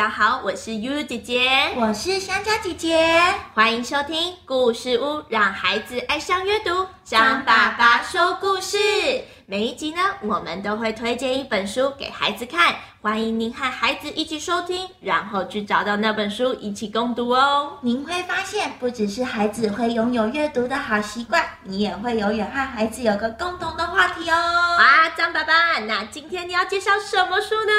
家好，我是悠悠姐姐，我是香蕉姐姐，欢迎收听故事屋，让孩子爱上阅读。张爸爸说故事，每一集呢，我们都会推荐一本书给孩子看。欢迎您和孩子一起收听，然后去找到那本书一起共读哦。您会发现，不只是孩子会拥有阅读的好习惯，你也会永远和孩子有个共同的话题哦。啊，张爸爸，那今天你要介绍什么书呢？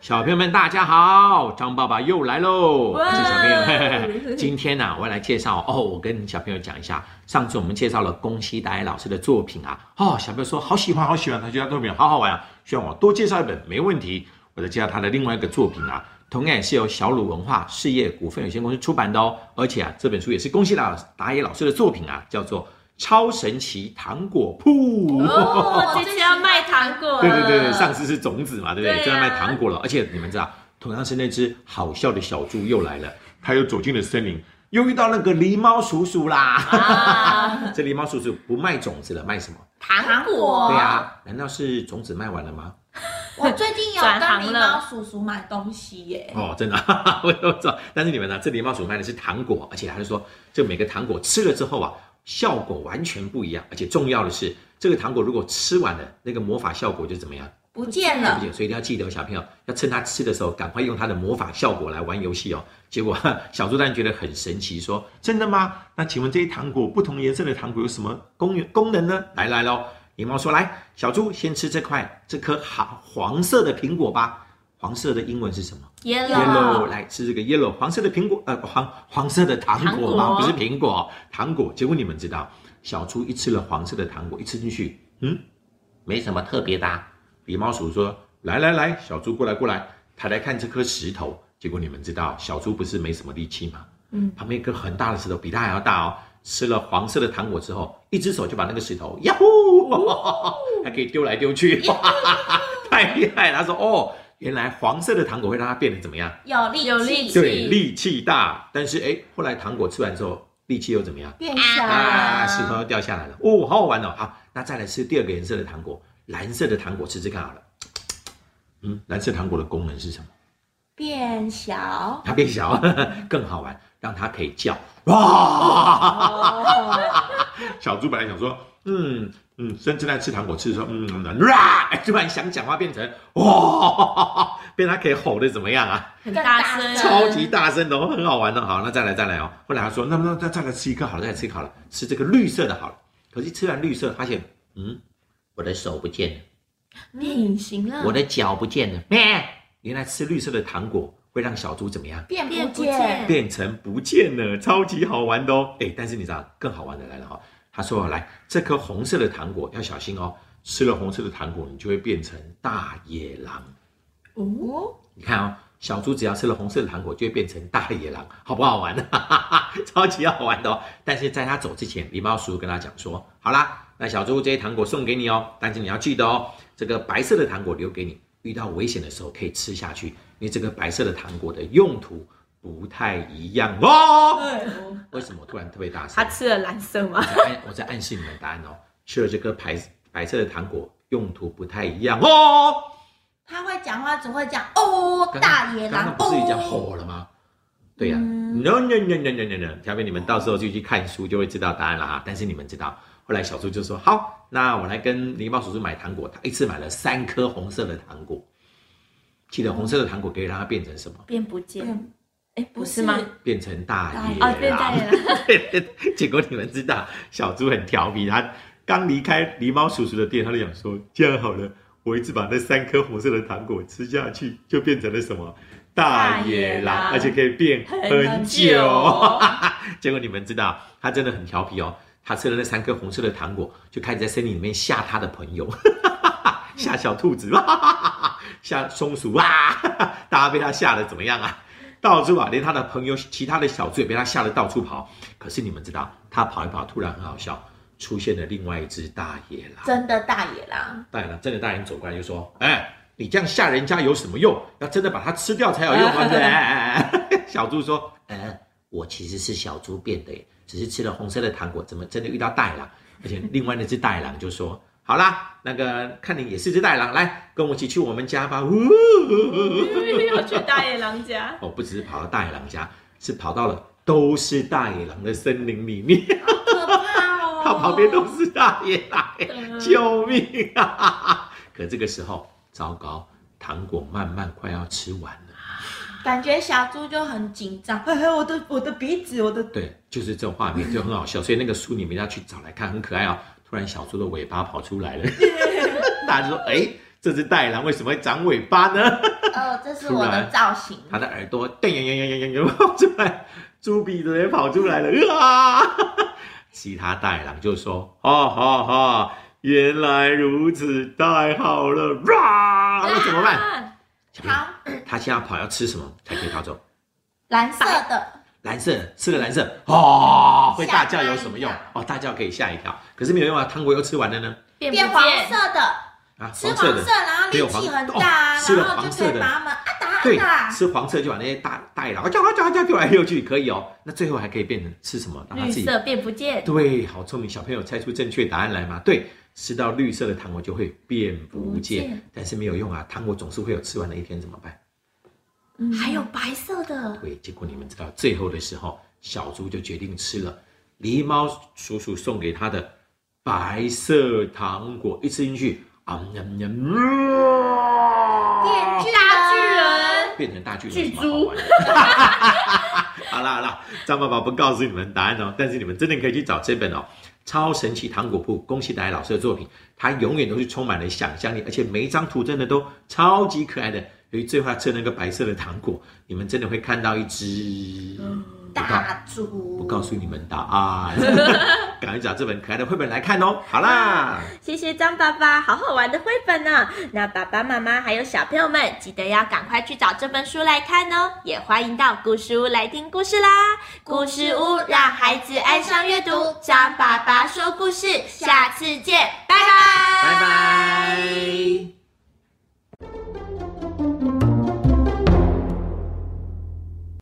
小朋友们，大家好，张爸爸又来喽。小朋友，今天呢，我要来介绍哦。我跟小朋友讲一下，上次我们介绍了宫西达也老师的作品啊。哦，小朋友说好喜欢，好喜欢，他觉得作品好好玩啊，希望我多介绍一本，没问题。我再介绍他的另外一个作品啊，同样也是由小鲁文化事业股份有限公司出版的哦。而且啊，这本书也是宫西达达也老师的作品啊，叫做《超神奇糖果铺》。哦，这次要卖糖果。对对对上次是种子嘛，对不对？就要卖糖果了。而且你们知道，同样是那只好笑的小猪又来了，它又走进了森林，又遇到那个狸猫叔叔啦。这狸猫叔叔不卖种子了，卖什么？糖果。对啊，难道是种子卖完了吗？我最近有跟狸猫叔叔买东西耶。哦，真的，我都知道。但是你们呢？这狸猫叔叔卖的是糖果，而且他是说，这每个糖果吃了之后啊，效果完全不一样。而且重要的是，这个糖果如果吃完了，那个魔法效果就怎么样？不见了。所以一定要记得，小朋友要趁他吃的时候，赶快用他的魔法效果来玩游戏哦。结果 小猪蛋觉得很神奇，说：“真的吗？那请问这些糖果，不同颜色的糖果有什么功功能呢？”来来喽。狸猫说：“来，小猪先吃这块这颗好黄色的苹果吧。黄色的英文是什么？Yellow。来吃这个 yellow 黄色的苹果，呃，黄黄色的糖果吗？不是苹果，糖果。结果你们知道，小猪一吃了黄色的糖果，一吃进去，嗯，没什么特别的。狸猫鼠说：来来来，小猪过来过来，他来看这颗石头。结果你们知道，小猪不是没什么力气吗？嗯，旁边一颗很大的石头，比它还要大哦。”吃了黄色的糖果之后，一只手就把那个石头呀呼，还可以丢来丢去，太厉害了！他说：“哦，原来黄色的糖果会让它变得怎么样？有力有力气，对，力气大。但是哎，后来糖果吃完之后，力气又怎么样？变小啊，石头又掉下来了。哦，好好玩哦！好，那再来吃第二个颜色的糖果，蓝色的糖果吃吃看好了。嗯，蓝色糖果的功能是什么？变小，它变小 更好玩。”让它可以叫哇！小猪本来想说，嗯嗯，甚至在吃糖果吃的时候，嗯，哇！突然想讲话变成哇，变它可以吼的怎么样啊？很大声，超级大声的，很好玩的。好，那再来再来哦。后来他说，那那再再来吃一颗好了，再吃好了，吃这个绿色的好了。可是吃完绿色，发现，嗯，我的手不见了，变隐形了，我的脚不见了，咩？原来吃绿色的糖果。会让小猪怎么样？变不见，变成不见了，超级好玩的哦！哎，但是你知道更好玩的来了哈。他说：“来，这颗红色的糖果要小心哦，吃了红色的糖果，你就会变成大野狼。”哦，你看哦，小猪只要吃了红色的糖果，就会变成大野狼，好不好玩哈哈？超级好玩的哦！但是在他走之前，狸猫叔叔跟他讲说：“好啦，那小猪这些糖果送给你哦，但是你要记得哦，这个白色的糖果留给你，遇到危险的时候可以吃下去。”因为这个白色的糖果的用途不太一样哦。为什么突然特别大声？他吃了蓝色吗？我在我在暗示你们答案哦。吃了这颗白白色的糖果用途不太一样哦。他会讲话只会讲哦，大野狼。刚刚不是已经火了吗？对呀。No no no no no no no。条边你们到时候就去看书就会知道答案了哈。但是你们知道，后来小猪就说好，那我来跟狸猫叔叔买糖果。他一次买了三颗红色的糖果。记得红色的糖果可以让它变成什么？变不见？哎，不是吗？变成大野狼。结果你们知道，小猪很调皮，他刚离开狸猫叔叔的店，他就想说：这样好了，我一直把那三颗红色的糖果吃下去，就变成了什么大野狼，而且可以变很久。结果你们知道，他真的很调皮哦。他吃了那三颗红色的糖果，就开始在森林里面吓他的朋友。吓小兔子，吓松鼠哇！大家被他吓得怎么样啊？到处啊，连他的朋友、其他的小猪也被他吓得到处跑。可是你们知道，他跑一跑，突然很好笑，出现了另外一只大野狼。真的大野狼？大野狼真的大野狼走过来就说：“哎，你这样吓人家有什么用？要真的把它吃掉才有用啊！” 对小猪说：“呃，我其实是小猪变的，只是吃了红色的糖果，怎么真的遇到大野狼？而且另外那只大野狼就说。”好啦，那个看你也是只大野狼，来跟我一起去我们家吧。呜 要去大野狼家，哦，不只是跑到大野狼家，是跑到了都是大野狼的森林里面，可怕哦！它旁边都是大野狼，救命啊！可这个时候，糟糕，糖果慢慢快要吃完了。感觉小猪就很紧张，嘿嘿，我的我的鼻子，我的对，就是这种画面就很好笑，所以那个书你们要去找来看，很可爱哦。突然小猪的尾巴跑出来了，大家就说：“哎，这只袋狼为什么会长尾巴呢？”哦，这是我的造型。它的耳朵噔噔噔噔噔噔跑出来，猪鼻子也跑出来了啊！其他袋狼就说：“哈哈哈，原来如此，太好了！”哇，那怎么办？好，他现在跑要吃什么才可以逃走？蓝色的，蓝色吃了蓝色，哦，会大叫有什么用？哦，大叫可以吓一跳，可是没有用啊，糖果又吃完了呢，变黄色的啊，吃黄色，然后力气很大，然后就可以把它们啊打啊打，吃黄色就把那些大大野狼叫啊叫啊叫丢来丢去，可以哦。那最后还可以变成吃什么？绿色变不见。对，好聪明，小朋友猜出正确答案来嘛？对。吃到绿色的糖果就会变不见，但是没有用啊！糖果总是会有吃完的一天，怎么办？嗯，还有白色的。对，结果你们知道，最后的时候，小猪就决定吃了狸猫叔叔送给他的白色糖果，一吃进去，啊呀呀，变大巨人，变成大巨人，巨猪。好啦好啦，张爸爸不告诉你们答案哦，但是你们真的可以去找这本哦。超神奇糖果铺，宫崎达老师的作品，它永远都是充满了想象力，而且每一张图真的都超级可爱的。由于最后吃那个白色的糖果，你们真的会看到一只。大猪，不告诉你们答案，赶快找这本可爱的绘本来看哦。好啦，谢谢张爸爸，好好玩的绘本呢。那爸爸妈妈还有小朋友们，记得要赶快去找这本书来看哦。也欢迎到故事屋来听故事啦。故事屋让孩子爱上阅读，张爸爸说故事，下次见，拜拜，拜拜。